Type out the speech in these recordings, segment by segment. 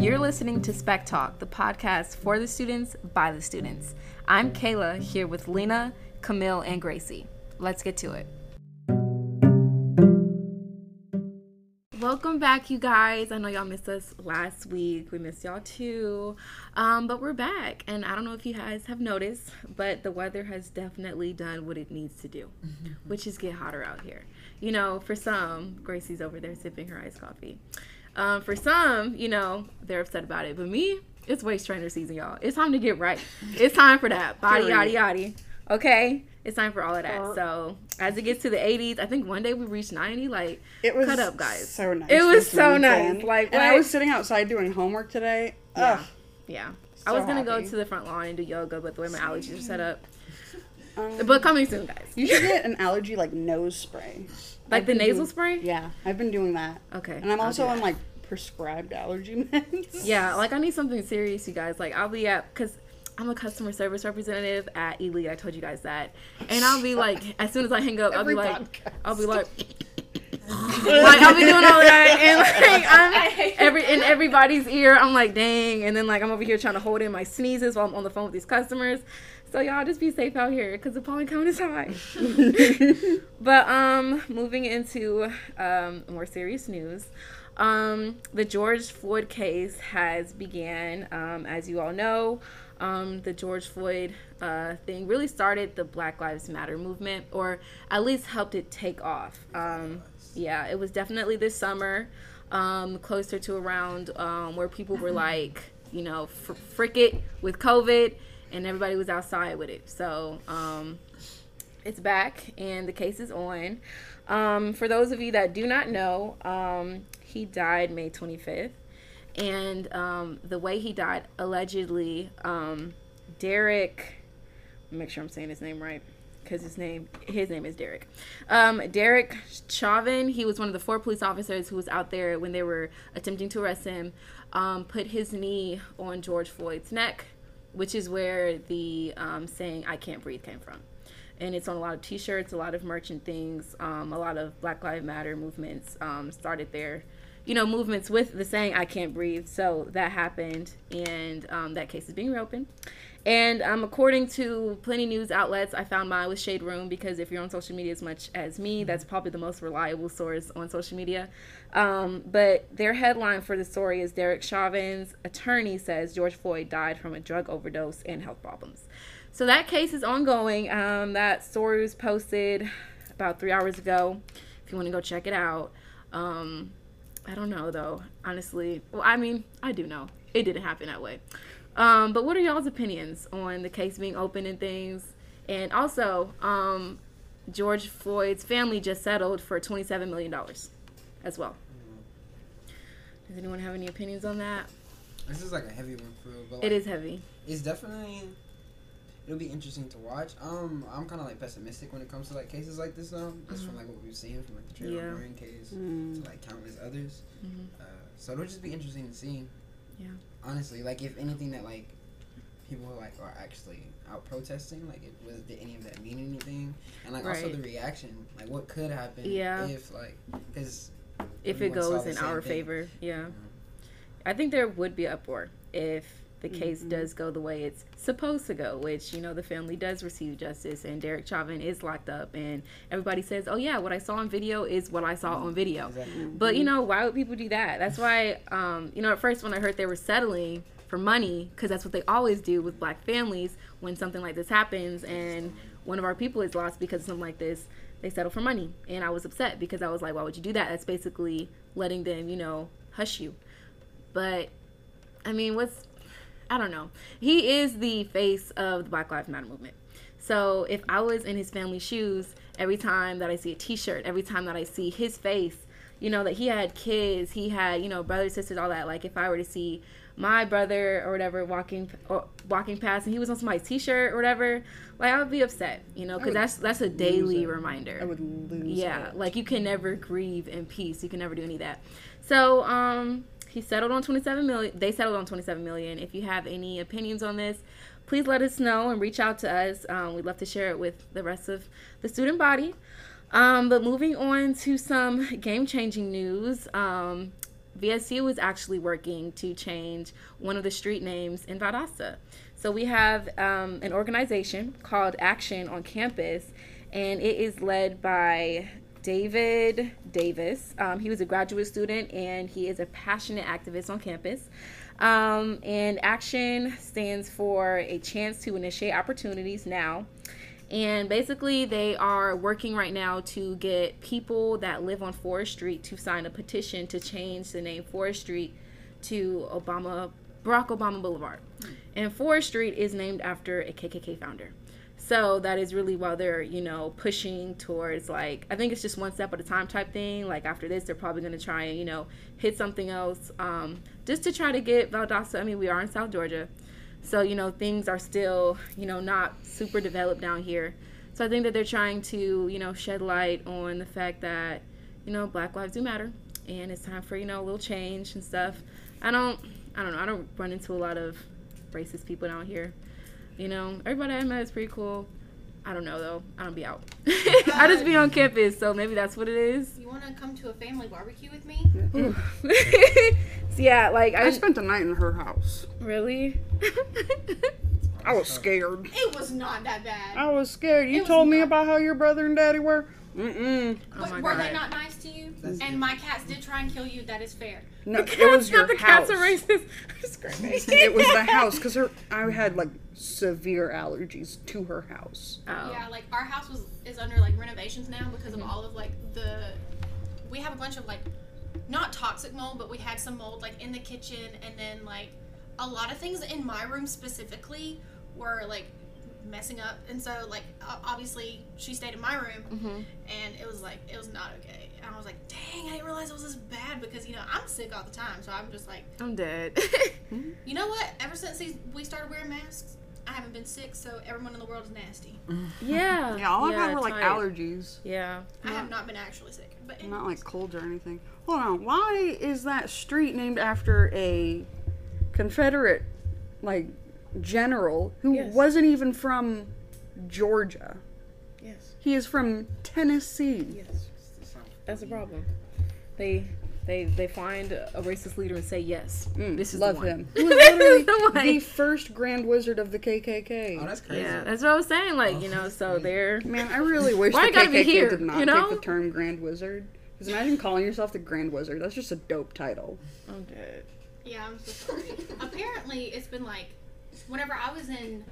You're listening to Spec Talk, the podcast for the students by the students. I'm Kayla here with Lena, Camille, and Gracie. Let's get to it. Welcome back, you guys. I know y'all missed us last week. We missed y'all too. Um, but we're back. And I don't know if you guys have noticed, but the weather has definitely done what it needs to do, which is get hotter out here. You know, for some, Gracie's over there sipping her iced coffee. Um, for some, you know, they're upset about it. But me, it's waist trainer season, y'all. It's time to get right. It's time for that. Body, yaddy, yaddy. Okay? It's time for all of that. So, as it gets to the 80s, I think one day we reached 90. Like, It was cut up, guys. So nice. It was so weekend. nice. Like, and I was sitting outside doing homework today. Yeah. Ugh. Yeah. I was going to go to the front lawn and do yoga, but the way my allergies are set up. Um, But coming soon, guys. you should get an allergy like nose spray. Like I've the nasal doing- spray? Yeah, I've been doing that. Okay. And I'm also on like prescribed allergy meds. Yeah, like I need something serious, you guys. Like I'll be at because I'm a customer service representative at Elite. I told you guys that, and I'll be like, as soon as I hang up, I'll be like, podcast. I'll be like. like I'll be doing all that, and like I'm every in everybody's ear. I'm like, dang, and then like I'm over here trying to hold in my sneezes while I'm on the phone with these customers. So y'all just be safe out here because the pollen count is high. But um, moving into um, more serious news, um, the George Floyd case has began. Um, as you all know, um, the George Floyd uh, thing really started the Black Lives Matter movement, or at least helped it take off. Um, yeah, it was definitely this summer, um, closer to around um, where people were like, you know, fr- frick it with COVID, and everybody was outside with it. So. Um, it's back and the case is on. Um, for those of you that do not know, um, he died May 25th. And um, the way he died, allegedly, um, Derek, make sure I'm saying his name right because his name his name is Derek. Um, Derek Chauvin, he was one of the four police officers who was out there when they were attempting to arrest him. Um, put his knee on George Floyd's neck, which is where the um, saying "I can't breathe" came from. And it's on a lot of t-shirts a lot of merchant things um, a lot of black lives matter movements um, started their you know movements with the saying i can't breathe so that happened and um, that case is being reopened and um, according to plenty news outlets i found mine with shade room because if you're on social media as much as me that's probably the most reliable source on social media um, but their headline for the story is derek chauvin's attorney says george floyd died from a drug overdose and health problems so that case is ongoing. Um, that story was posted about three hours ago. If you want to go check it out. Um, I don't know though, honestly. Well, I mean, I do know it didn't happen that way. Um, but what are y'all's opinions on the case being open and things? And also, um, George Floyd's family just settled for twenty-seven million dollars, as well. Does anyone have any opinions on that? This is like a heavy one for real, but like, It is heavy. It's definitely. It'll be interesting to watch. Um, I'm kind of like pessimistic when it comes to like cases like this though. Just from like what we've seen from like the Trayvon Yeah. Martin case Mm. to like countless others. Mhm. Uh, so it'll just be interesting to see. Yeah. Honestly, like if anything that like people like are actually out protesting, like it was did any of that mean anything? And like also the reaction, like what could happen Yeah. if like because if it goes in our thing. favor. Yeah. I think there would be uproar if the case Mhm. does go the way it's supposed to go, which, you know, the family does receive justice and Derek Chauvin is locked up and everybody says, oh, yeah, what I saw on video is what I saw on video. Exactly. But, you know, why would people do that? That's why, um, you know, at first when I heard they were settling for money, because that's what they always do with black families when something like this happens and one of our people is lost because of something like this, they settle for money. And I was upset because I was like, why would you do that? That's basically letting them, you know, hush you. But, I mean, what's, I don't know. He is the face of the Black Lives Matter movement. So if I was in his family's shoes, every time that I see a T-shirt, every time that I see his face, you know that he had kids, he had you know brothers, sisters, all that. Like if I were to see my brother or whatever walking or walking past and he was on somebody's T-shirt or whatever, like I would be upset, you know, because that's that's a daily reminder. I would lose. Yeah, it. like you can never grieve in peace. You can never do any of that. So, um, he settled on 27 million. They settled on 27 million. If you have any opinions on this, please let us know and reach out to us. Um, we'd love to share it with the rest of the student body. Um, but moving on to some game changing news. Um, VSU is actually working to change one of the street names in Valdosta. So we have um, an organization called Action on campus, and it is led by David Davis. Um, he was a graduate student and he is a passionate activist on campus. Um, and ACTION stands for a chance to initiate opportunities now. And basically, they are working right now to get people that live on Forrest Street to sign a petition to change the name Forrest Street to Obama Barack Obama Boulevard. And Forrest Street is named after a KKK founder. So that is really while they're, you know, pushing towards like I think it's just one step at a time type thing. Like after this, they're probably going to try and you know hit something else, um, just to try to get Valdosta. I mean, we are in South Georgia, so you know things are still you know not super developed down here. So I think that they're trying to you know shed light on the fact that you know Black lives do matter, and it's time for you know a little change and stuff. I don't I don't know I don't run into a lot of racist people down here. You know, everybody I met is pretty cool. I don't know though. I don't be out. I just be on campus, so maybe that's what it is. You want to come to a family barbecue with me? so yeah, like I, I spent the night in her house. really. I was scared. It was not that bad. I was scared. You was told me not- about how your brother and daddy were. Mm-mm. Oh But my were God. they not nice to you? That's and my cats did try and kill you. That is fair. No, The it was cats- your the house. cats are racist. I'm screaming. it was the house because her I had like severe allergies to her house. Oh. Yeah, like our house was is under like renovations now because Mm-hmm. of all of like the. We have a bunch of like, not toxic mold, but we had some mold like in the kitchen, and then like a lot of things in my room specifically were like messing up, and so like obviously she stayed in my room, Mm-hmm. and it was like it was not okay, and I was like, dang, I didn't realize it was this bad because you know I'm sick all the time, so I'm just like, I'm dead. you know what? Ever since we started wearing masks, I haven't been sick, so everyone in the world is nasty. yeah. Yeah, all I've had were like tight. allergies, Yeah. I have not been actually sick, but not like colds or anything. Hold on, why is that street named after a Confederate like general who Yes. wasn't even from Georgia? Yes. He is from Tennessee. Yes. That's a problem. They they they find a racist leader and say yes. Mm, this is love the one. him. He was literally The the first Grand Wizard of the KKK. Oh, that's crazy. Yeah, that's what I was saying. Like Oh, you know, so crazy. they're Man, I really wish the you be KKK here, did not you know? take the term Grand Wizard. Because imagine calling yourself the Grand Wizard. That's just a dope title. I'm dead. Yeah, I'm so sorry. Apparently, it's been like, whenever I was in,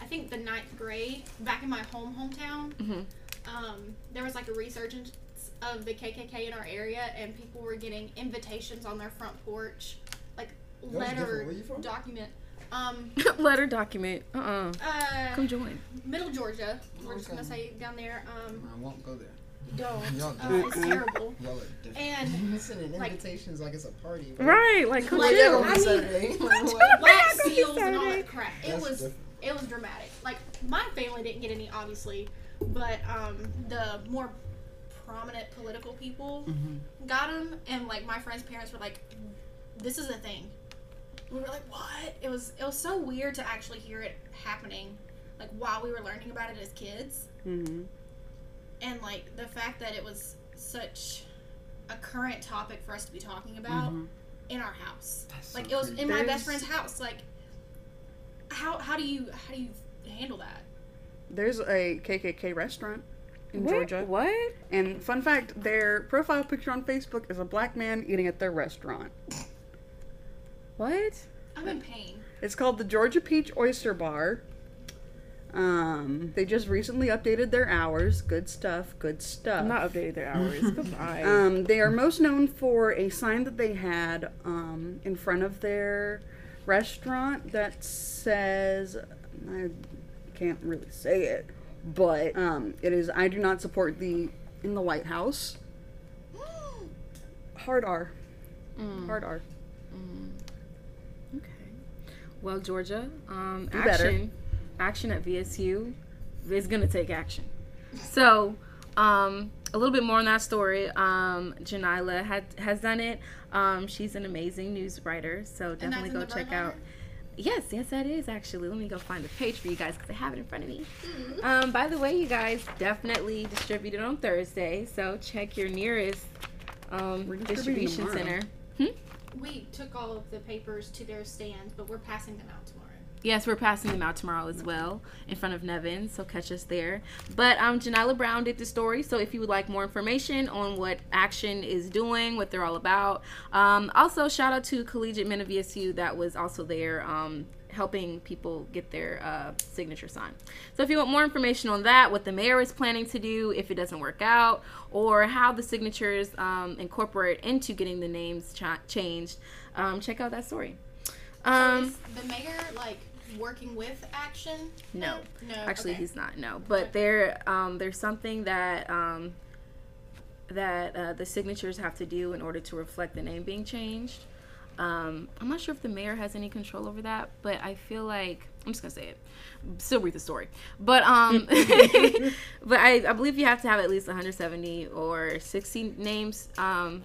I think the ninth grade, back in my home hometown, Mhm. um, there was like a resurgence of the KKK in our area, and people were getting invitations on their front porch, like letter different. Where you from? document. Um, Letter document. Uh uh uh, Come join. Middle Georgia. We're just gonna say down there. Um, I won't go there. Don't. Y'all Uh, it's terrible. Y'all are different. And You sending like- invitations like it's a party. bro. Right. Like come Like, chill. I mean- Saturday. Like, what? black seals and all that crap. It That's was different. it was dramatic. Like my family didn't get any, obviously, but um, the more prominent political people Mm-hmm. got them, and like my friends' parents were like, "This is a thing." We were like, "What?" It was it was so weird to actually hear it happening, like while we were learning about it as kids, Mm-hmm. And like the fact that it was such a current topic for us to be talking about Mhm. in our house. That's Like so it was crazy. in my There's- best friend's house. Like how how do you how do you handle that? There's a KKK restaurant in What? Georgia. What? And fun fact, their profile picture on Facebook is a black man eating at their restaurant. What? I'm in pain. It's called the Georgia Peach Oyster Bar. Um, they just recently updated their hours. Good stuff. Good stuff. Not updated their hours. Goodbye. Um, they are most known for a sign that they had um, in front of their restaurant that says, I can't really say it, but um, it is I do not support the in the White House. Hard R. Mm. Hard R. Okay. Well, Georgia, um, Do better. Action, action at VSU is gonna take action. So, um, a little bit more on that story. Um, Janila had has done it. Um, she's an amazing news writer, so definitely go check out. Yes, yes, that is actually. Let me go find the page for you guys because I have it in front of me. Mm-hmm. Um, by the way, you guys definitely distributed on Thursday, so check your nearest um, distribution tomorrow. center We took all of the papers to their stands, but we're passing them out tomorrow. Yes, we're passing them out tomorrow as well in front of Nevin, so catch us there. But um, Janila Brown did the story, so if you would like more information on what Action is doing, what they're all about, um, also shout out to Collegiate Men of VSU that was also there um, helping people get their uh, signature signed. So if you want more information on that, what the mayor is planning to do if it doesn't work out, or how the signatures um, incorporate into getting the names cha- changed, um, check out that story. So Um, is the mayor like working with Action? No. No. Actually, okay. he's not. No, but there, um, there's something that um, that uh, the signatures have to do in order to reflect the name being changed. Um, I'm not sure if the mayor has any control over that, but I feel like I'm just gonna say it. Still read the story, but um, but I, I believe you have to have at least 170 or 60 names um,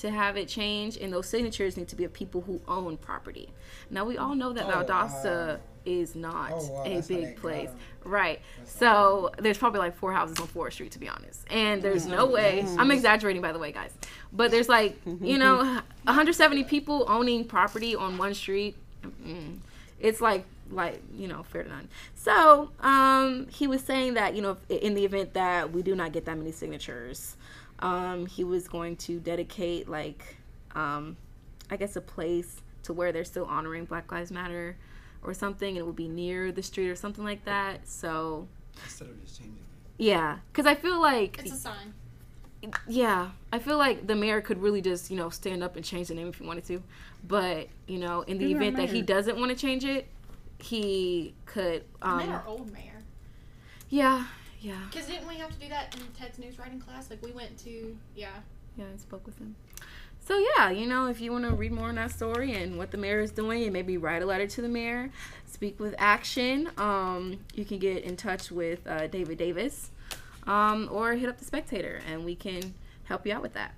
to have it change, and those signatures need to be of people who own property. Now we all know that Oh, Valdosta wow. is not Oh, wow, a that's how they big place, place, 'em. right? That's So there's probably like four houses on Forrest Street, to be honest. And there's no way. I'm exaggerating, by the way, guys. But there's like you know 170 people owning property on one street. Mm, It's like like you know fair to none. So um, he was saying that you know if, in the event that we do not get that many signatures, um, he was going to dedicate like um, I guess a place to where they're still honoring Black Lives Matter or something. and It would be near the street or something like that. So Instead of just changing it. yeah, because I feel like It's a sign. yeah, I feel like the mayor could really just you know stand up and change the name if he wanted to, but you know in the He's our event that he doesn't want to change it, he could. I met Um, our old mayor. yeah, yeah, Because didn't we have to do that in Ted's news writing class? Like we went to yeah. yeah. I spoke with him. So yeah, you know, if you want to read more on that story and what the mayor is doing, and maybe write a letter to the mayor, speak with Action. Um, you can get in touch with uh, David Davis, um, or hit up the Spectator, and we can help you out with that.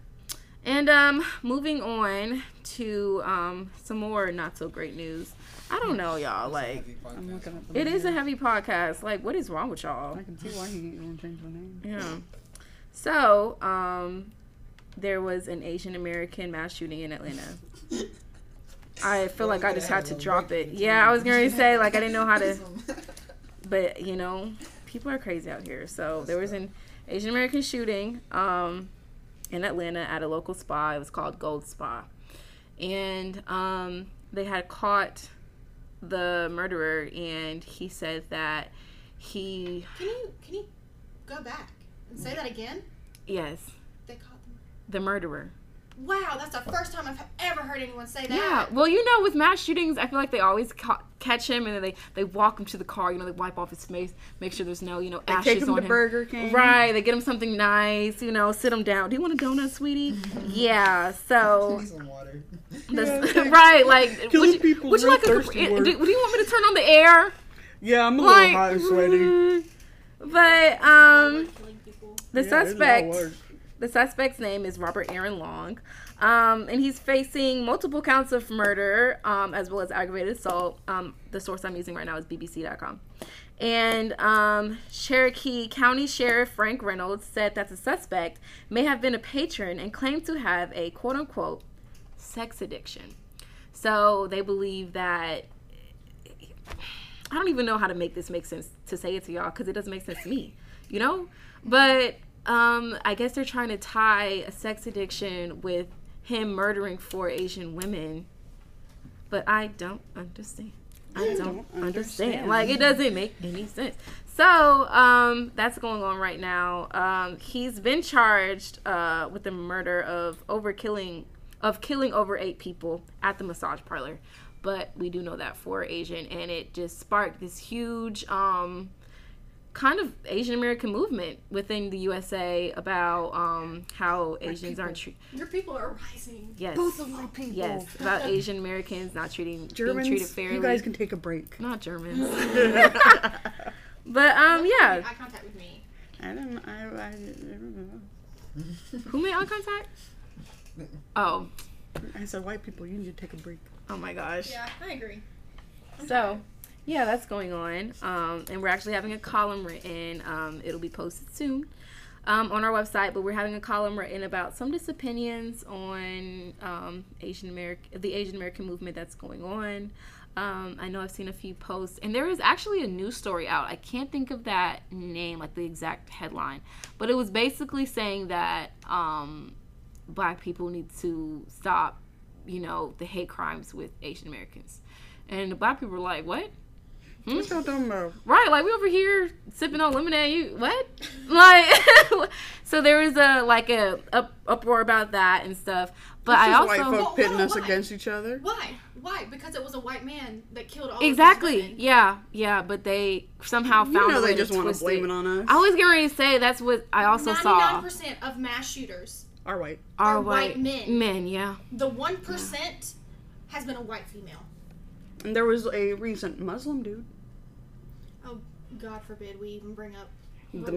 And um, moving on to um, some more not so great news. I don't know, y'all. It's Like. I'm looking at it is a heavy podcast. Like, what is wrong with y'all? I can see why he didn't want to change the name. Yeah. So, um, there was an Asian American mass shooting in Atlanta. I feel like I just had to drop it. Yeah, I was going to say like I didn't know how to, but you know, people are crazy out here. So there was an Asian American shooting um, in Atlanta at a local spa. It was called Gold Spa, and um, they had caught the murderer, and he said that he Can you can you go back and say that again? yes They caught them. the murderer. Wow, that's the first time I've ever heard anyone say that. Yeah, well, you know, with mass shootings, I feel like they always ca- catch him and then they, they walk him to the car. You know, they wipe off his face, make sure there's no you know They ashes take him on to him. Burger King. Right, they get him something nice. You know, sit him down. Do you want a donut, sweetie? yeah. So Need some water. right, like Killing would you, people would you like a? thirsty Do, do you want me to turn on the air? Yeah, I'm a Like, little hot and sweaty. mm, but um, the Yeah, it's a suspect. The suspect's name is Robert Aaron Long, um, and he's facing multiple counts of murder um, as well as aggravated assault. Um, the source I'm using right now is BBC.com. And um, Cherokee County Sheriff Frank Reynolds said that the suspect may have been a patron and claimed to have a quote unquote sex addiction. So they believe that. I don't even know how to make this make sense to say it to y'all because it doesn't make sense to me, you know? But um, I guess they're trying to tie a sex addiction with him murdering four Asian women. But I don't understand. I don't, don't understand. understand. Like it doesn't make any sense. So um, that's going on right now. Um, he's been charged uh, with the murder of over killing of killing over eight people at the massage parlor. But we do know that four Asian, and it just sparked this huge um, kind of Asian American movement within the USA about um, how Asians aren't treated. Your people are rising. Yes. Both of my people. Yes, about Asian Americans not treating Germans, being treated fairly. you guys can take a break. not Germans. but um, yeah. Eye contact with me. I don't. I. I, I don't know. Who made eye contact? Oh, I said, white people, you need to take a break. oh my gosh. Yeah, I agree. So, yeah, that's going on. Um, and we're actually having a column written. Um, it'll be posted soon. um, on our website, but we're having a column written about some disopinions on um, Asian American, the Asian American movement that's going on. Um, I know I've seen a few posts, and there is actually a news story out. I can't think of that name, like the exact headline, but it was basically saying that um, black people need to stop, you know, the hate crimes with Asian Americans. And the black people were like, what? Hmm? What y'all talking about? Right, like we over here sipping on lemonade. You what? Like, so there was a like a up, uproar about that and stuff. But It's I just also white folk Well, pitting well, us why? against each other. Why? Why? Because it was a white man that killed all exactly, Of these women. yeah, yeah. But they somehow found You know a way they just to want to blame it. it on us. I was getting ready to say that's what I also saw. Ninety-nine percent of mass shooters, are white. Are are white men. Men, yeah. the one percent has been a white female. And there was a recent Muslim dude. Oh, God forbid we even bring up The-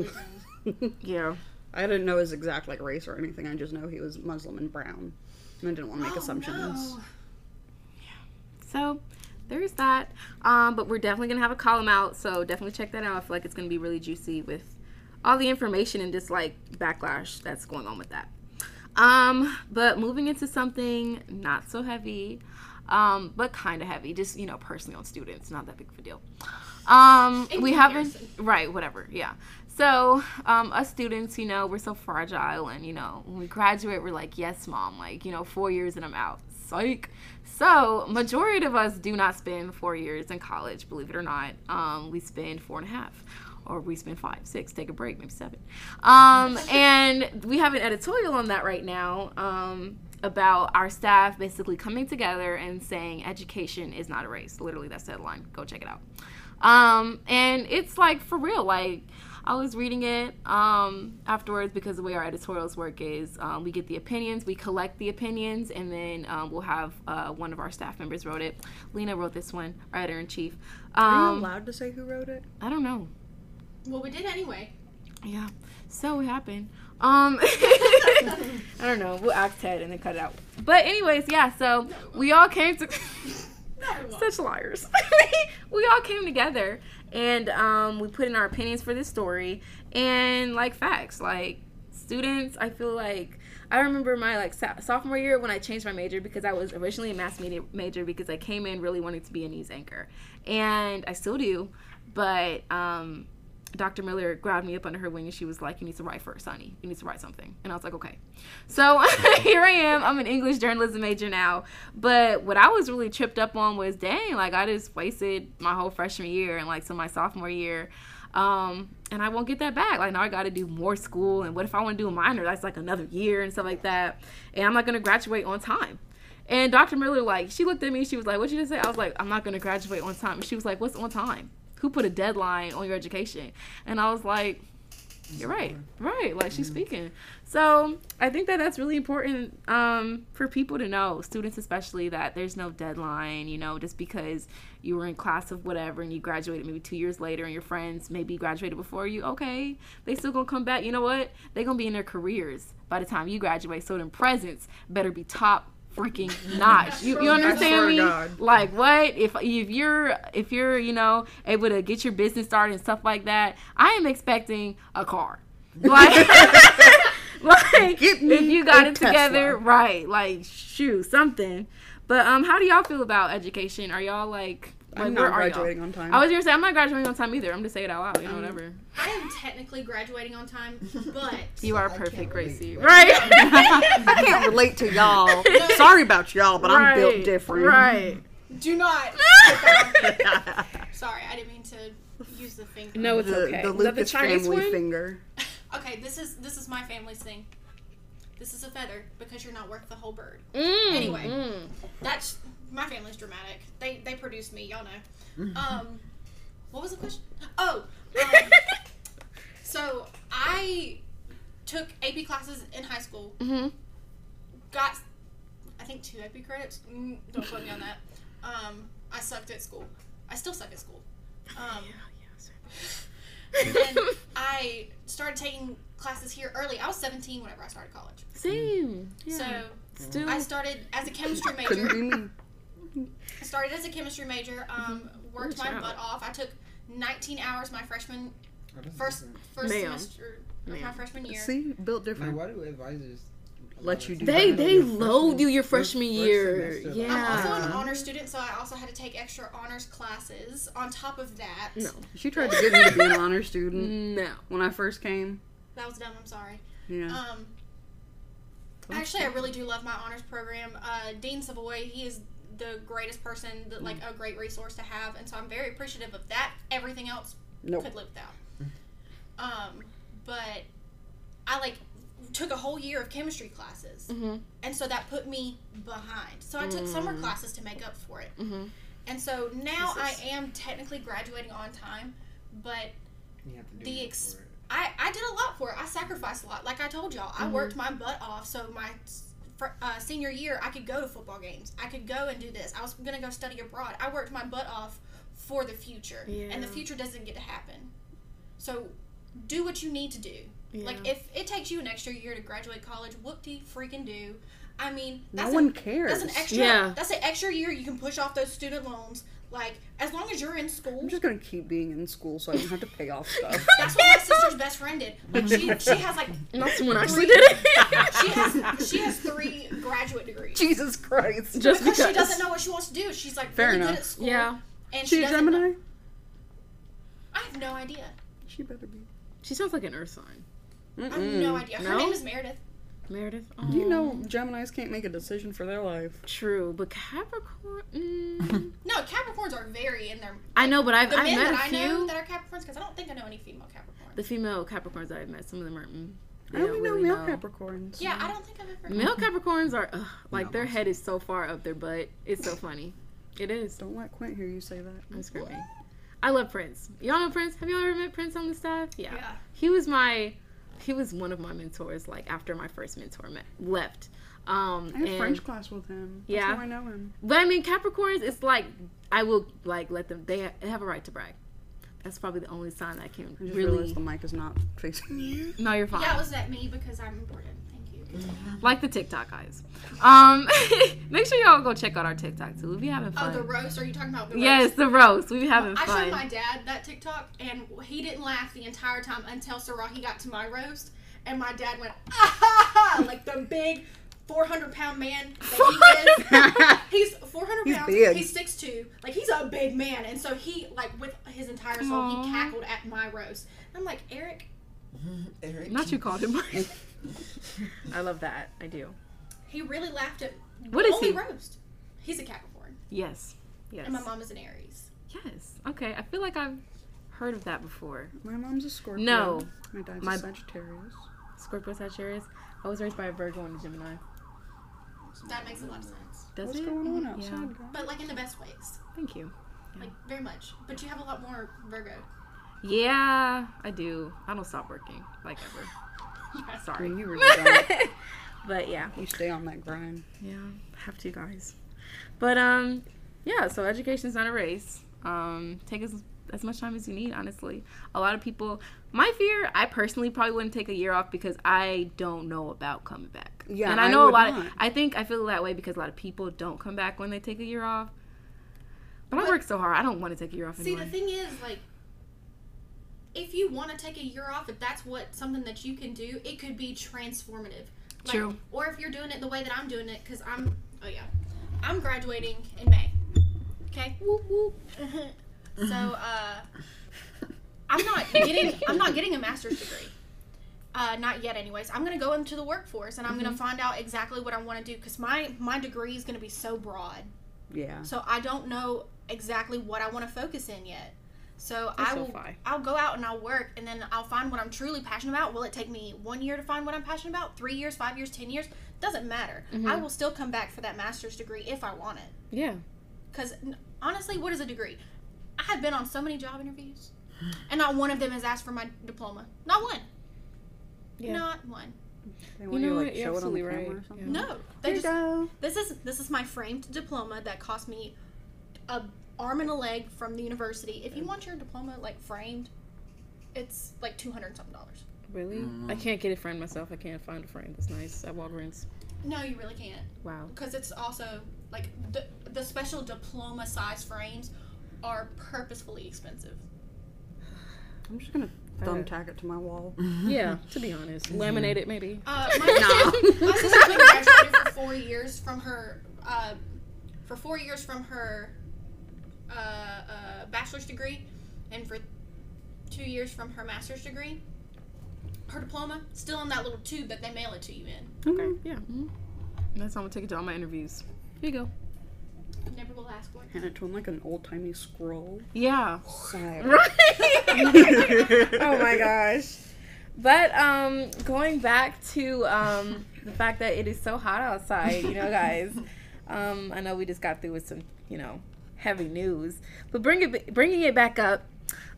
religion. Yeah. I didn't know his exact like race or anything. I just know he was Muslim and brown. And I didn't want to make Oh, assumptions. no. So there's that. Um, but we're definitely gonna have a column out, so definitely check that out. I feel like it's gonna be really juicy with all the information and just like backlash that's going on with that. Um, but moving into something not so heavy, um, but kind of heavy, just you know, personally on students, not that big of a deal. Um, we haven't right, whatever, yeah. So, um, us students, you know, we're so fragile, and you know, when we graduate, we're like, yes, mom, like you know, four years and I'm out. Psych. So, majority of us do not spend four years in college, believe it or not. Um, we spend four and a half, or we spend five, six, take a break, maybe seven. Um, and we have an editorial on that right now um, about our staff basically coming together and saying education is not a race. Literally, that's the headline. Go check it out. Um, and it's like for real, like I was reading it um, afterwards because the way our editorials work is um, we get the opinions, we collect the opinions, and then um, we'll have uh, one of our staff members wrote it. Lena wrote this one, our editor in chief. Are you Um, allowed to say who wrote it? I don't know. Well, we did anyway. Yeah. So it happened. Um I don't know. We'll act Ted and then cut it out. But anyways, yeah, so we all came to such liars. we all came together and um we put in our opinions for this story and like facts. Like students, I feel like I remember my like so- sophomore year when I changed my major because I was originally a mass media major because I came in really wanting to be a news anchor. And I still do, but um Dr. Miller grabbed me up under her wing and she was like, You need to write first, honey. You need to write something. And I was like, Okay. So here I am. I'm an English journalism major now. But what I was really tripped up on was dang, like I just wasted my whole freshman year and like so my sophomore year. Um, and I won't get that back. Like now I gotta do more school and what if I wanna do a minor? That's like another year and stuff like that. And I'm not gonna graduate on time. And Dr. Miller, like, she looked at me, she was like, What you just say? I was like, I'm not gonna graduate on time. And she was like, What's on time? Who put a deadline on your education? And I was like, You're right. Right. Like she's speaking. So I think that that's really important um, for people to know, students especially, that there's no deadline, you know, just because you were in class of whatever and you graduated maybe two years later and your friends maybe graduated before you, okay, they still gonna come back. You know what? they gonna be in their careers by the time you graduate. So them presents better be top freaking notch. You, you understand me? God. Like what? If if you're if you're you know able to get your business started and stuff like that, I am expecting a car. Like, like if you got a it together, Tesla. right? Like shoot something. But um, how do y'all feel about education? Are y'all like? Like I'm where not are y'all? graduating on time. I was gonna say I'm not graduating on time either. I'm just saying it out loud. You know, whatever. I am technically graduating on time, but You are I perfect, Gracie. relate. Right. I can't relate to y'all. Sorry about y'all, but I'm built different. Right. do not. Sorry, I didn't mean to use the finger. No, it's the, okay. the Is the Lucas Chinese family one? finger. Okay, this is this is my family's thing. This is a feather because you're not worth the whole bird. Mm, Anyway. mm. That's my family's dramatic. They they produced me, y'all know. Um, what was the question? Oh, um, so I took AP classes in high school. Mhm. Got I think two AP credits. Mm, don't quote me on that. Um, I sucked at school. I still suck at school. Um, yeah, yeah, and then I started taking classes here early. I was 17 whenever I started college. Same. Yeah. So Still. I started as a chemistry Couldn't major. Be me. I started as a chemistry major. Um, worked Good my butt off. I took 19 hours my freshman first first Ma'am. semester. of Yeah. my freshman year. See, built Like, different. why do advisors Let you do They that. they load you your freshman first year. semester of Yeah. I'm also an Yeah. honor student, so I also had to take extra honors classes on top of that. No. She tried to get me to be an honor student No. when I first came. That was dumb. I'm sorry. Yeah. Um, actually, I really do love my honors program. Uh, Dean Savoy, he is the greatest person, that, like a great resource to have, and so I'm very appreciative of that. Everything else Nope. could live without. Um, but I like took a whole year of chemistry classes, Mm-hmm. and so that put me behind. So I took summer classes to make up for it. Mm-hmm. And so now Jesus. I am technically graduating on time, but You have to do The ex- I, I did a lot for it. I sacrificed a lot. Like I told y'all, I worked my butt off. So my s- fr- uh, senior year, I could go to football games. I could go and do this. I was gonna go study abroad. I worked my butt off for the future, and the future doesn't get to happen. So do what you need to do. Like if it takes you an extra year to graduate college, whoop de freaking do. I mean, no that's one an, cares. that's an extra. Yeah. That's an extra year you can push off those student loans. Like as long as you're in school, I'm just gonna keep being in school so I don't have to pay off stuff. that's what my sister's best friend did. Like she, she has like Not someone actually did it. she has she has three graduate degrees. Jesus Christ. Just because she doesn't know what she wants to do. She's like Fair really enough. good at school. Yeah. And She she a doesn't Gemini? know- I have no idea. She better be. She sounds like an earth sign. I have no idea. Her No? name is Meredith. Meredith. Do you know Geminis can't make a decision for their life? True, but Capricorn. Mm, No, Capricorns are very in their. I know, but I've, The I've men met that a I know few. that are Capricorns, because I don't think I know any female Capricorns. The female Capricorns that I've met, some of them are. Mm, they I only don't know really male know. Capricorns. yeah, I don't think I've ever. Male Capricorns are ugh, like No, their head is so far up their butt. It's so funny. It is. Don't let Quint hear you say that. I'm screaming. I love Prince. Y'all know Prince? Have you ever met Prince on the staff? Yeah. Yeah. He was my he was one of my mentors like after my first mentor met, left. Um I had and- French class with him. That's Yeah. how I know him. But I mean Capricorns it's like I will like let them they have a right to brag. That's probably the only sign I can I just really realized the mic is not facing you. No, you're fine. Yeah, it was at me because I'm important. Thank you. like the TikTok guys. Um make sure y'all go check out our TikTok too. We be having fun. Oh, the roast? Are you talking about the roast? yes, the roast. We be having I fun. showed my dad that TikTok, and he didn't laugh the entire time until Sarahi got to my roast, and my dad went ah ha ha like the big. 400 pound man that he is. He's 400 He's pounds. big. He's 6'2. Like, he's a big man. And so he, like, with his entire soul, Aw. he cackled at my roast. And I'm like, Eric, Eric. Not you called him. I love that. I do. he really laughed at What the only he? roast. He's a Capricorn. Yes. Yes. And my mom is an Aries. Yes. Okay. I feel like I've heard of that before. My mom's a Scorpio. No. My dad's My- a Sagittarius. Scorpio Sagittarius. I was raised by a Virgo and a Gemini. That makes a lot of sense. Does What's it? going on Yeah. outside, guys? But, like, in the best ways. Thank you. Like, very much. But you have a lot more Virgo. Yeah, I do. I don't stop working like ever. I Sorry. you really don't. but yeah, You stay on that grind. yeah, have to guys. But um, yeah. So education's not a race. Um, take as as much time as you need. Honestly, a lot of people. My fear, I personally probably wouldn't take a year off because I don't know about coming back. Yeah, and I I know a would lot. Of. I think I feel that way because a lot of people don't come back when they take a year off. But, I work so hard. I don't want to take a year off See, anyway. the thing is, like, if you want to take a year off, if that's what something that you can do, it could be transformative. Like, True. Or if you're doing it the way that I'm doing it, because I'm, oh yeah, I'm graduating in May. Okay. Whoop whoop. so, uh, I'm not getting, I'm not getting a master's degree. Uh, not yet, anyways. I'm gonna go into the workforce and I'm Mm-hmm. gonna find out exactly what I want to do because my my degree is gonna be so broad. Yeah. So I don't know exactly what I want to focus in yet. So That's I will fine. I'll go out and I'll work and then I'll find what I'm truly passionate about. Will it take me one year to find what I'm passionate about? Three years, five years, ten years? Doesn't matter. Mm-hmm. I will still come back for that master's degree if I want it. yeah. Because honestly, what is a degree? I have been on so many job interviews, and not one of them has asked for my diploma. Not one. Yeah. Not one. They You want know you to what? like You're show it on the absolutely camera right. or something. Yeah. No. They Here you just go. This is this is my framed diploma that cost me a arm and a leg from the university. If you want your diploma like framed, it's like two hundred something dollars. Really? Mm. I can't get it framed myself. I can't find a frame that's nice at Walgreens. No, you really can't Wow. because it's also like the the special diploma size frames are purposefully expensive. I'm just gonna thumbtack it to my wall. Yeah, to be honest, laminate it maybe. Uh, my, my sister's been graduated for four years from her, uh, for four years from her uh, uh, bachelor's degree, and for two years from her master's degree. Her diploma still in that little tube that they mail it to you in. Okay, yeah. mhm. That's how I'm gonna take it to all my interviews. Here you go. Never will ask for it. Hand it to him like an old timey scroll. Yeah. Right. oh my gosh. But um going back to um the fact that it is so hot outside, you know, guys. Um I know we just got through with some, you know, heavy news, but bring it bringing it back up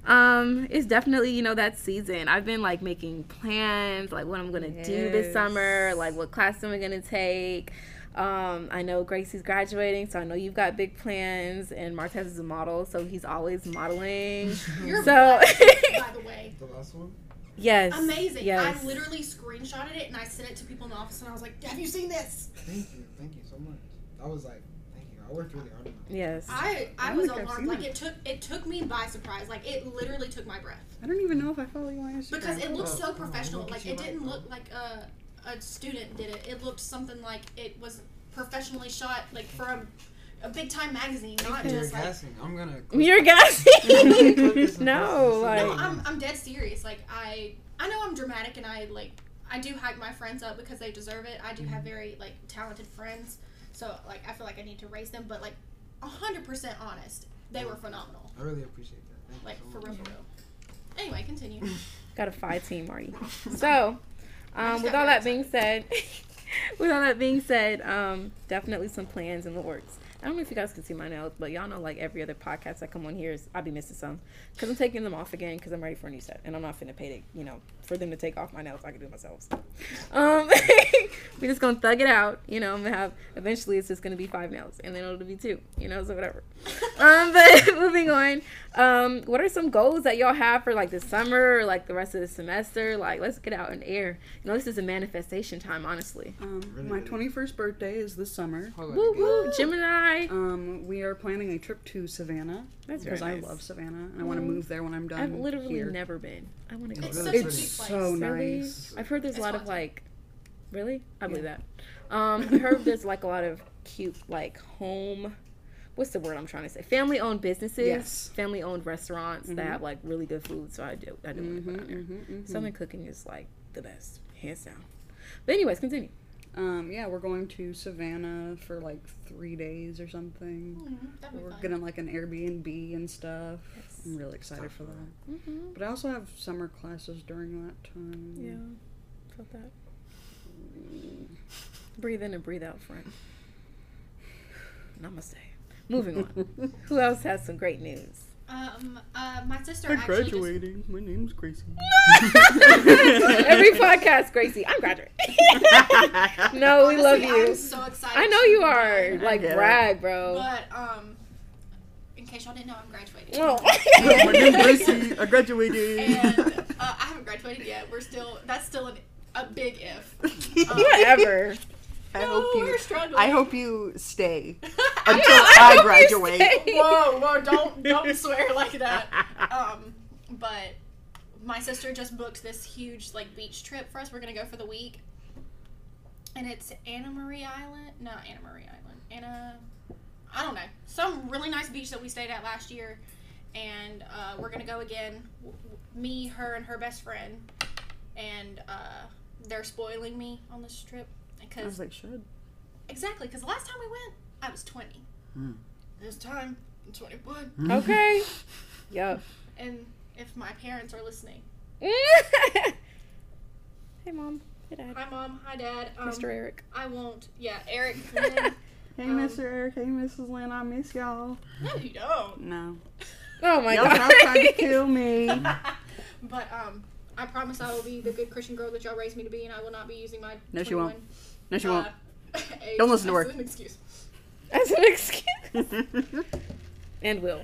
um it's definitely you know that season i've been like making plans like what i'm gonna do this summer like what class am i gonna take um i know gracie's graduating so i know you've got big plans and martez is a model so he's always modeling You're so blessed, by the way. The last one? yes Amazing. yes I literally screenshotted it and I sent it to people in the office and I was like, Have you seen this? Thank you. Thank you so much. I was like, thank you. I worked really hard on that. yes I, I, I was don't think I've alarmed. Like it. it took it took me by surprise. Like it literally took my breath. I don't even know if I follow you on Instagram. Because it looked Oh, so oh, professional. look at Like it didn't now. look like a a student did it. It looked something like it was professionally shot like for a, a big time magazine, not You're just like. I'm gonna. you're Clip gassing no like No, I'm, I'm dead serious. Like I I know I'm dramatic and I like I do hype my friends up because they deserve it. I do have mm-hmm. very like talented friends, so like I feel like I need to raise them. But like hundred percent honest, they were phenomenal. I really appreciate that. Thank Like you for so real, much. for real. Anyway, continue. got a five team Marty. So, um, with all that being said, with all that being said, um, definitely some plans in the works. I don't know if you guys can see my nails, but y'all know like every other podcast I come on here is I'll be missing some because I'm taking them off again because I'm ready for a new set and I'm not finna pay to you know for them to take off my nails. I can do it myself. So. Um, we just gonna thug it out. You know, I'm gonna have eventually it's just gonna be five nails and then it'll be two. You know, so whatever. um, but moving on. Um, what are some goals that y'all have for like the summer or like the rest of the semester? Like, let's get out in the air. You know, this is a manifestation time, honestly. Um, my 21st birthday is this summer. Woo woo, Gemini. Um, we are planning a trip to Savannah That's because very I love Savannah and I want to Mm. move there when I'm done. I've literally here. never been. I want to go. It's really such a It's place. so Really? nice. I've heard there's a It's lot of like, really? I believe Yeah. that. Um, I heard there's like a lot of cute like home. What's the word I'm trying to say? Family owned businesses, Yes. family owned restaurants that Mhm. have like really good food. So I do, I do want to go down there. Mhm, mhm, mhm. Southern cooking is like the best, hands down. But anyways, continue. Um, yeah, we're going to Savannah for like three days or something. Mhm, We're fun. getting like an Airbnb and stuff. Yes. I'm really excited for that. Mm-hmm. But I also have summer classes during that time. Yeah, felt that. Breathe in and breathe out, friend. Namaste. Moving on. Who else has some great news? Um, uh, my sister I'm actually just graduating. My name's Gracie. Every podcast, Gracie, I'm graduating. no, we love you. I'm so excited. I know you are. Like get it. brag, bro. But um, in case y'all didn't know, I'm graduating. Oh. My name's Gracie. I graduated. and uh, I haven't graduated yet. We're still. That's still an, a big if. Um, Whatever. I no, hope you. I hope you stay until know, I, graduate. whoa, whoa! Don't don't swear like that. Um, but my sister just booked this huge like beach trip for us. We're gonna go for the week, and it's Anna Marie Island. No, Anna Marie Island. Anna. I don't know. Some really nice beach that we stayed at last year, and uh, we're gonna go again. Me, her, and her best friend, and uh, they're spoiling me on this trip I because was like, should. exactly because the last time we went, I was twenty. Hmm. This time, I'm twenty-one. Okay. Yup. And if my parents are listening, hey, mom. Hey, dad. hi mom, hi dad. Um, Mr. Eric. I won't. Yeah, Eric. Lynn. Hey, Um, Mr. Eric. Hey, Mrs. Lynn. I miss y'all. no, you don't. No. Oh my y'all god. stop trying to kill me. but um, I promise I will be the good Christian girl that y'all raised me to be, and I will not be using my. No, she won't. 21, No, she won't. uh, Don't listen to as her. An excuse. As an excuse. and will.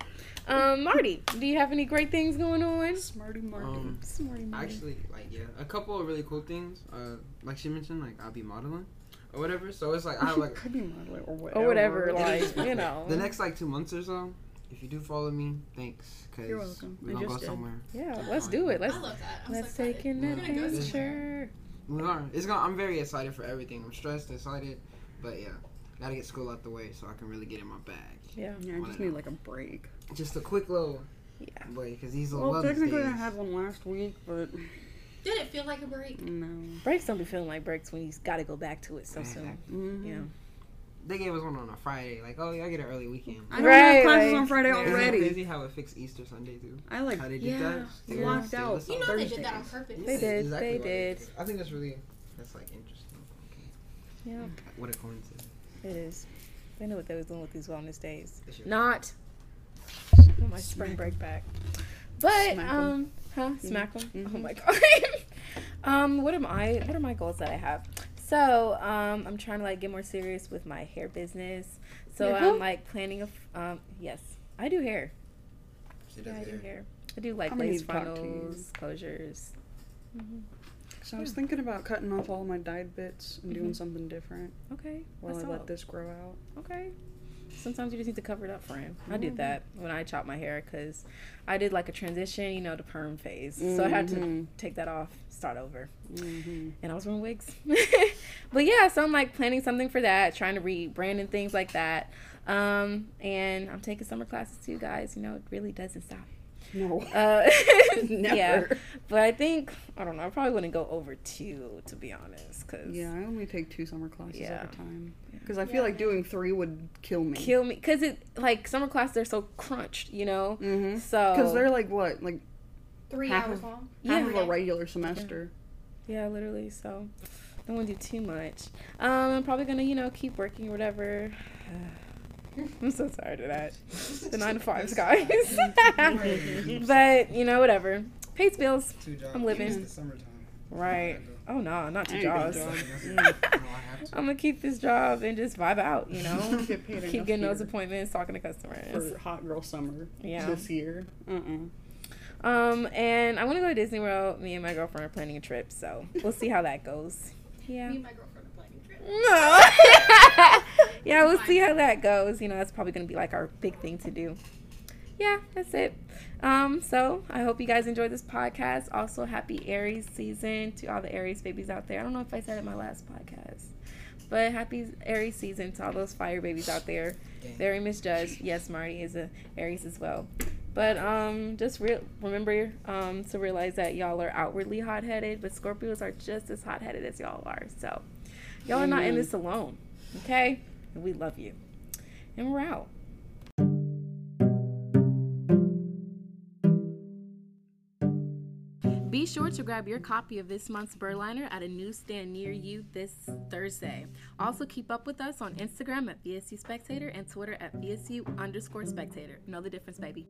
Um, Marty, do you have any great things going on? Smarty Marty. Um, Smarty Marty. Actually, like yeah, a couple of really cool things. Uh, like she mentioned, like I'll be modeling or whatever. So it's like I have like could be modeling or whatever. or whatever, like you know. the next like two months or so. if you do follow me, thanks. Cause You're welcome. We're gonna go did. somewhere. Yeah, let's do it. Let's I love that. I'm let's so take an We're go adventure. We are. It's gonna. I'm very excited for everything. I'm stressed, excited, but yeah, gotta get school out the way so I can really get in my bag. Yeah. Yeah, I just need like a break. Just a quick little. Yeah. Boy, because these little Well, wellness technically, I had one last week, but Did it feel like a break? no. Breaks don't be feeling like breaks when you got to go back to it so soon. Exactly. Mhm. Yeah. They gave us one on a Friday. Like, oh, yeah, I get an early weekend. I don't Right, have classes like- on Friday Isn't it already. crazy how it fixed Easter Sunday too. I like. How they did Yeah, that? yeah. They Blocked they out. list You on know they did that on purpose. They did, Exactly they what did. it is. I think that's really that's like interesting. Okay. Yeah. What a coincidence. It is. They know what they was doing with these wellness days. Not. I want my spring break back. But Smack 'em. um, huh? Smack them. Oh Mhm. my god. um, what am I? What are my goals that I have? So um, I'm trying to like get more serious with my hair business. So Your I'm like planning a. f- Um, yes, I do hair. She Yeah, does I do hair. hair. I do like I'm lace need to talk to you. frontals, closures. hmm So I was thinking about cutting off all my dyed bits and doing Mhm. something different Okay. while that's I all. let this grow out. Okay. Sometimes you just need to cover it up, friend. I did Mhm. that when I chopped my hair because I did like a transition, you know, the perm phase. So I had to Mhm. take that off, start over, Mm-hmm. and I was wearing wigs. but yeah, so I'm like planning something for that, trying to rebrand and things like that. Um, and I'm taking summer classes too, guys. You know, it really doesn't stop. No. Uh, Never. Yeah, but I think I don't know. I probably wouldn't go over two, to be honest, because Yeah, I only take two summer classes Yeah. at a time because I Yeah. feel like doing three would kill me. kill me. Because it like summer classes are so crunched, you know. Mm-hmm. So Because they're like what, like Three Half hours of- long. Yeah. half of a regular semester. Yeah, literally. So don't want to do too much. Um, I'm probably gonna, you know, keep working or whatever. I'm so tired of that. The nine to fives, guys. but you know, whatever. Pays bills. Two. I'm living. It's the summertime. Right. Oh no, not two jobs. jobs. I have to. I'm gonna keep this job and just vibe out. You know, Get paid keep getting those appointments, talking to customers. for hot girl summer Yeah. this year. Uh-uh. Um, and I want to go to Disney World. Me and my girlfriend are planning a trip, so we'll see how that goes. Yeah. Me and my girlfriend are planning a trip. No. Yeah, we'll see how that goes. You know, that's probably going to be like our big thing to do. Yeah, that's it. Um, so I hope you guys enjoyed this podcast. Also, happy Aries season to all the Aries babies out there. I don't know if I said it in my last podcast, but happy Aries season to all those fire babies out there. Very misjudged. Yes, Marty is a Aries as well. But um, just re- remember um, to realize that y'all are outwardly hot headed, but Scorpios are just as hot headed as y'all are. So y'all are not in this alone. Okay? And we love you. And we're out. Be sure to grab your copy of this month's Burliner at a newsstand near you this Thursday. Also, keep up with us on Instagram at VSU Spectator and Twitter at VSU underscore Spectator. Know the difference, baby.